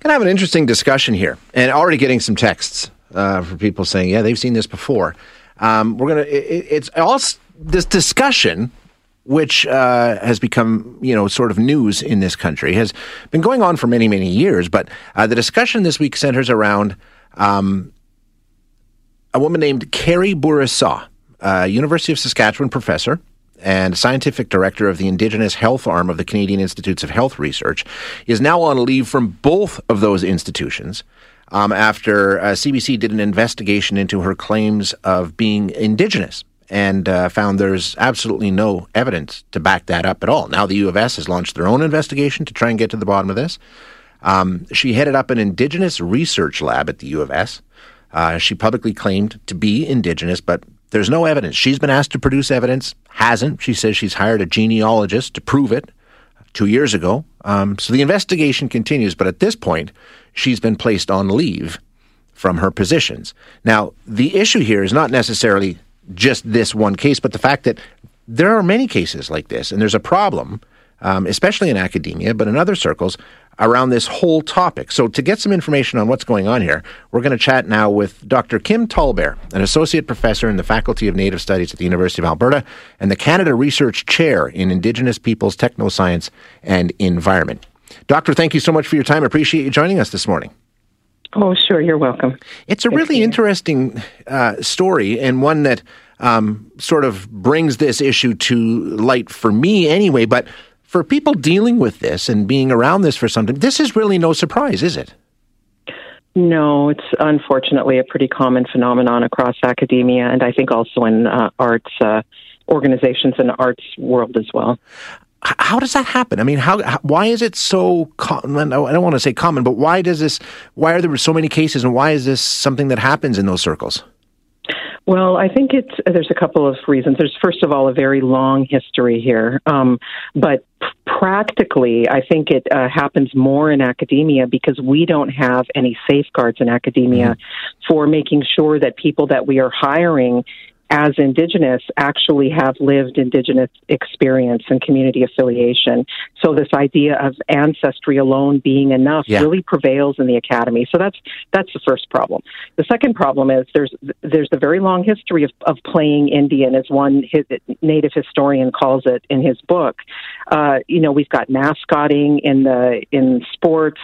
Gonna have an interesting discussion here, and already getting some texts uh, for people saying, "Yeah, they've seen this before." Um, we're gonna. It, it's all this discussion, which uh, has become you know sort of news in this country, has been going on for many many years. But uh, the discussion this week centers around um, a woman named Carrie Bourassa, a University of Saskatchewan professor and scientific director of the Indigenous Health arm of the Canadian Institutes of Health Research, is now on leave from both of those institutions. Um, after uh, CBC did an investigation into her claims of being Indigenous and uh, found there's absolutely no evidence to back that up at all. Now, the U of S has launched their own investigation to try and get to the bottom of this. Um, she headed up an Indigenous research lab at the U of S. Uh, she publicly claimed to be Indigenous, but there's no evidence. She's been asked to produce evidence, hasn't. She says she's hired a genealogist to prove it two years ago. Um, so the investigation continues, but at this point, she's been placed on leave from her positions. Now, the issue here is not necessarily just this one case, but the fact that there are many cases like this, and there's a problem, um, especially in academia, but in other circles, around this whole topic. So, to get some information on what's going on here, we're going to chat now with Dr. Kim Tallbear, an associate professor in the Faculty of Native Studies at the University of Alberta and the Canada Research Chair in Indigenous Peoples, Technoscience, and Environment. Doctor, thank you so much for your time. I appreciate you joining us this morning. Oh, sure. You're welcome. It's a really interesting uh, story and one that um, sort of brings this issue to light for me anyway. But for people dealing with this and being around this for some time, this is really no surprise, is it? No, it's unfortunately a pretty common phenomenon across academia and I think also in uh, arts uh, organizations and arts world as well. How does that happen? I mean, how, how why is it so common? I don't want to say common, but why does this? Why are there so many cases, and why is this something that happens in those circles? Well, I think it's there's a couple of reasons. There's first of all a very long history here, um, but practically, I think it uh, happens more in academia because we don't have any safeguards in academia mm-hmm. for making sure that people that we are hiring as Indigenous actually have lived Indigenous experience and community affiliation. So this idea of ancestry alone being enough yeah. really prevails in the academy. So that's that's the first problem. The second problem is there's there's a very long history of, of playing Indian, as one his, native historian calls it in his book. Uh, you know, we've got mascotting in the in sports.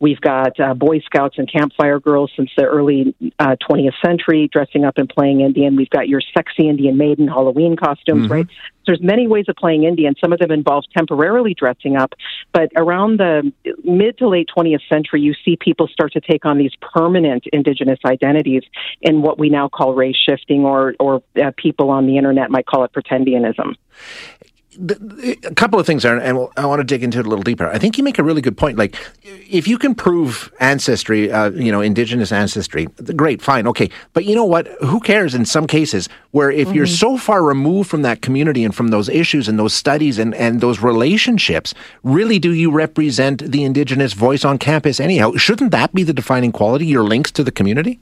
We've got uh, Boy Scouts and campfire girls since the early uh, 20th century dressing up and playing Indian. We've got your sexy Indian maiden Halloween costumes, mm-hmm. right? There's many ways of playing Indian. Some of them involve temporarily dressing up, but around the mid to late 20th century, you see people start to take on these permanent indigenous identities in what we now call race shifting, or or uh, people on the internet might call it pretendianism a couple of things there, and I want to dig into it a little deeper. I think you make a really good point. Like, if you can prove ancestry, uh, you know, indigenous ancestry, great, fine, okay. But you know what? Who cares in some cases where if mm-hmm. you're so far removed from that community and from those issues and those studies and, and those relationships, really do you represent the indigenous voice on campus anyhow? Shouldn't that be the defining quality, your links to the community?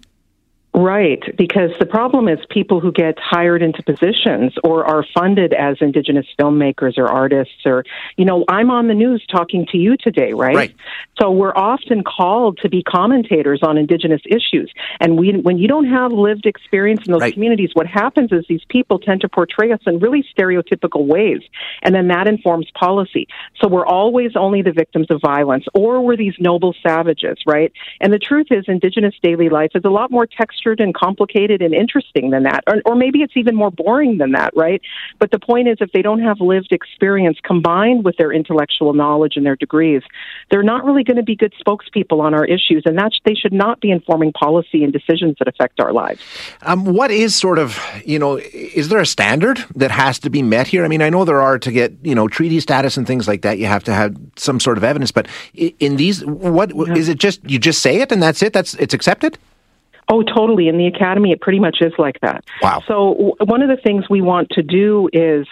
Right, because the problem is people who get hired into positions or are funded as Indigenous filmmakers or artists, or, you know, I'm on the news talking to you today, right? right. So we're often called to be commentators on Indigenous issues. And we, when you don't have lived experience in those right. communities, what happens is these people tend to portray us in really stereotypical ways. And then that informs policy. So we're always only the victims of violence, or we're these noble savages, right? And the truth is, Indigenous daily life is a lot more textured and complicated and interesting than that. Or, or maybe it's even more boring than that, right? But the point is, if they don't have lived experience combined with their intellectual knowledge and their degrees, they're not really going to be good spokespeople on our issues, and that they should not be informing policy and decisions that affect our lives. Um, what is sort of, you know, is there a standard that has to be met here? I mean, I know there are to get, you know, treaty status and things like that. You have to have some sort of evidence, but in these, what yeah. is it? Just you just say it and that's it. That's it's accepted. Oh, totally. In the academy, it pretty much is like that. Wow. So, w- one of the things we want to do is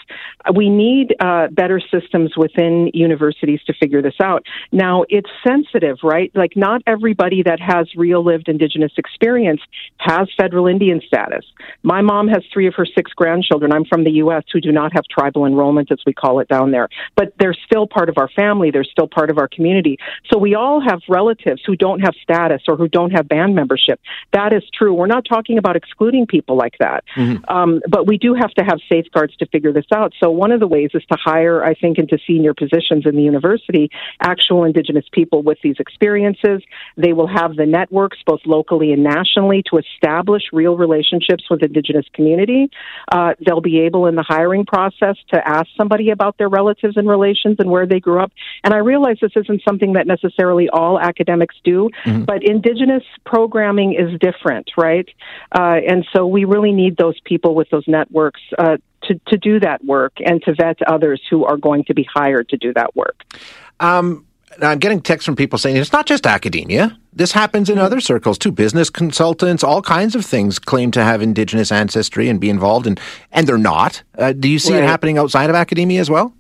uh, we need uh, better systems within universities to figure this out. Now, it's sensitive, right? Like, not everybody that has real lived Indigenous experience has federal Indian status. My mom has three of her six grandchildren. I'm from the U.S. who do not have tribal enrollment, as we call it down there, but they're still part of our family. They're still part of our community. So, we all have relatives who don't have status or who don't have band membership. That is true. We're not talking about excluding people like that, mm-hmm. um, but we do have to have safeguards to figure this out. So one of the ways is to hire, I think, into senior positions in the university, actual Indigenous people with these experiences. They will have the networks, both locally and nationally, to establish real relationships with Indigenous community. Uh, they'll be able, in the hiring process, to ask somebody about their relatives and relations and where they grew up. And I realize this isn't something that necessarily all academics do, mm-hmm. but Indigenous programming is different right? Uh, and so we really need those people with those networks uh, to, to do that work and to vet others who are going to be hired to do that work. Um, I'm getting texts from people saying it's not just academia. This happens in mm-hmm. other circles too. Business consultants, all kinds of things claim to have indigenous ancestry and be involved, and and they're not. Uh, do you see right. it happening outside of academia as well?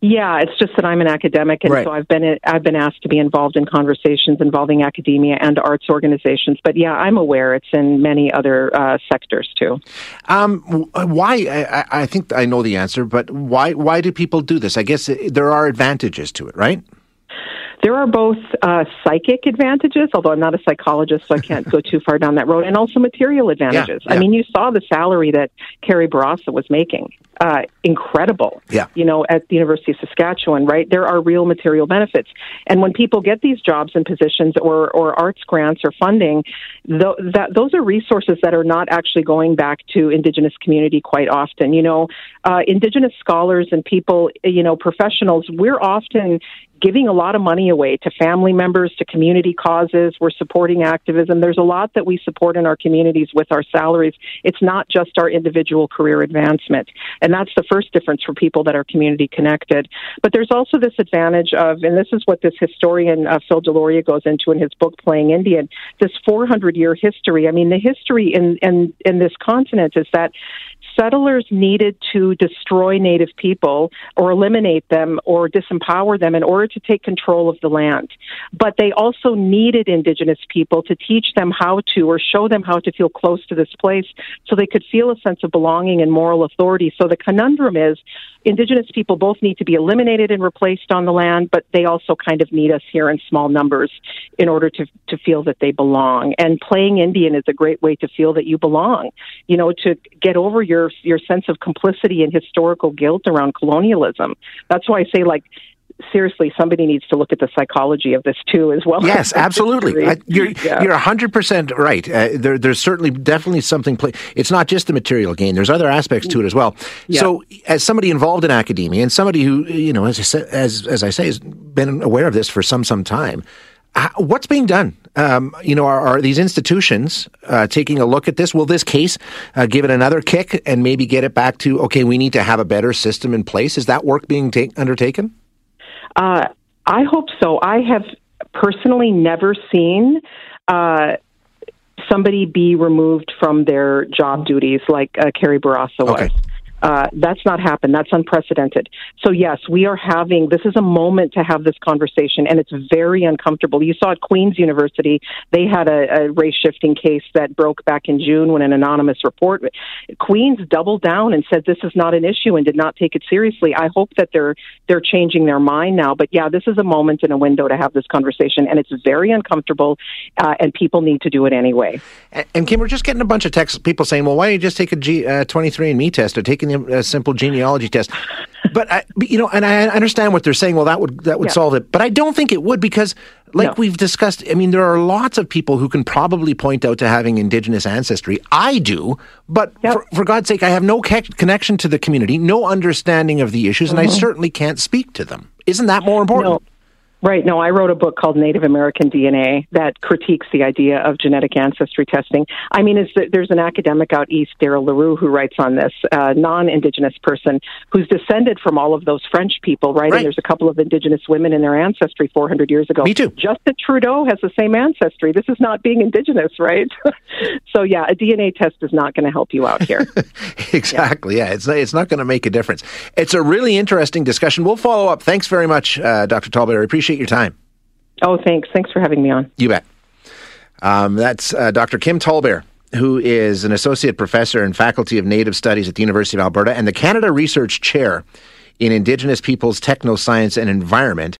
Yeah, it's just that I'm an academic, and right. so I've been I've been asked to be involved in conversations involving academia and arts organizations. But yeah, I'm aware it's in many other uh, sectors too. Um, why? I, I think I know the answer, but why? Why do people do this? I guess there are advantages to it, right? There are both uh, psychic advantages, although I'm not a psychologist, so I can't go too far down that road, and also material advantages. Yeah, yeah. I mean, you saw the salary that Carrie Bourassa was making. Uh, incredible, yeah. you know, at the University of Saskatchewan, right? There are real material benefits. And when people get these jobs and positions or, or arts grants or funding, th- that, those are resources that are not actually going back to Indigenous community quite often. You know, uh, Indigenous scholars and people, you know, professionals, we're often giving a lot of money away to family members, to community causes. We're supporting activism. There's a lot that we support in our communities with our salaries. It's not just our individual career advancement. And that's the first difference for people that are community connected. But there's also this advantage of, and this is what this historian, uh, Phil Deloria, goes into in his book, Playing Indian, this 400 year history. I mean, the history in, in, in this continent is that settlers needed to destroy native people or eliminate them or disempower them in order to take control of the land. But they also needed indigenous people to teach them how to or show them how to feel close to this place so they could feel a sense of belonging and moral authority. So the conundrum is indigenous people both need to be eliminated and replaced on the land, but they also kind of need us here in small numbers in order to, to feel that they belong. And playing Indian is a great way to feel that you belong, you know, to get over your, your sense of complicity and historical guilt around colonialism. That's why I say, like, seriously, somebody needs to look at the psychology of this too, as well. Yes, absolutely. I, you're yeah. you're hundred percent right. Uh, there, there's certainly definitely something. Play- it's not just the material gain. There's other aspects to it as well. Yeah. So, as somebody involved in academia and somebody who you know, as I say, as as I say, has been aware of this for some some time. what's being done? Um, you know, are, are these institutions uh, taking a look at this? Will this case uh, give it another kick and maybe get it back to okay? We need to have a better system in place. Is that work being ta- undertaken? Uh, I hope so. I have personally never seen uh, somebody be removed from their job duties like uh, Carrie Bourassa was. Okay. Uh, that's not happened. That's unprecedented. So yes, we are having. This is a moment to have this conversation, and it's very uncomfortable. You saw at Queen's University, they had a, a race shifting case that broke back in June when an anonymous report. Queen's doubled down and said this is not an issue and did not take it seriously. I hope that they're they're changing their mind now. But yeah, this is a moment and a window to have this conversation, and it's very uncomfortable, uh, and people need to do it anyway. And, and Kim, we're just getting a bunch of texts, people saying, "Well, why don't you just take a G, uh, 23andMe test or taking a simple genealogy test. But I, you know, and I understand what they're saying. Well, that would that would yeah. solve it. But I don't think it would because, like no. we've discussed, I mean, there are lots of people who can probably point out to having indigenous ancestry. I do, but yep. for, for, God's sake, I have no connection to the community, no understanding of the issues, and mm-hmm. I certainly can't speak to them. Isn't that more important? No. Right. No, I wrote a book called Native American DNA that critiques the idea of genetic ancestry testing. I mean, is that there's an academic out east, Darryl Leroux, who writes on this, a non-Indigenous person who's descended from all of those French people, right? Right. And there's a couple of Indigenous women in their ancestry 400 years ago. Me too. Justin Trudeau has the same ancestry. This is not being Indigenous, right? so yeah, a DNA test is not going to help you out here. exactly. Yeah, it's it's not going to make a difference. It's a really interesting discussion. We'll follow up. Thanks very much, uh, Dr. Tallbear. I appreciate your time. oh, thanks. Thanks for having me on. You bet. Um, that's uh, Dr. Kim Tallbear, who is an associate professor and faculty of Native Studies at the University of Alberta and the Canada Research Chair in Indigenous Peoples, Technoscience, and Environment.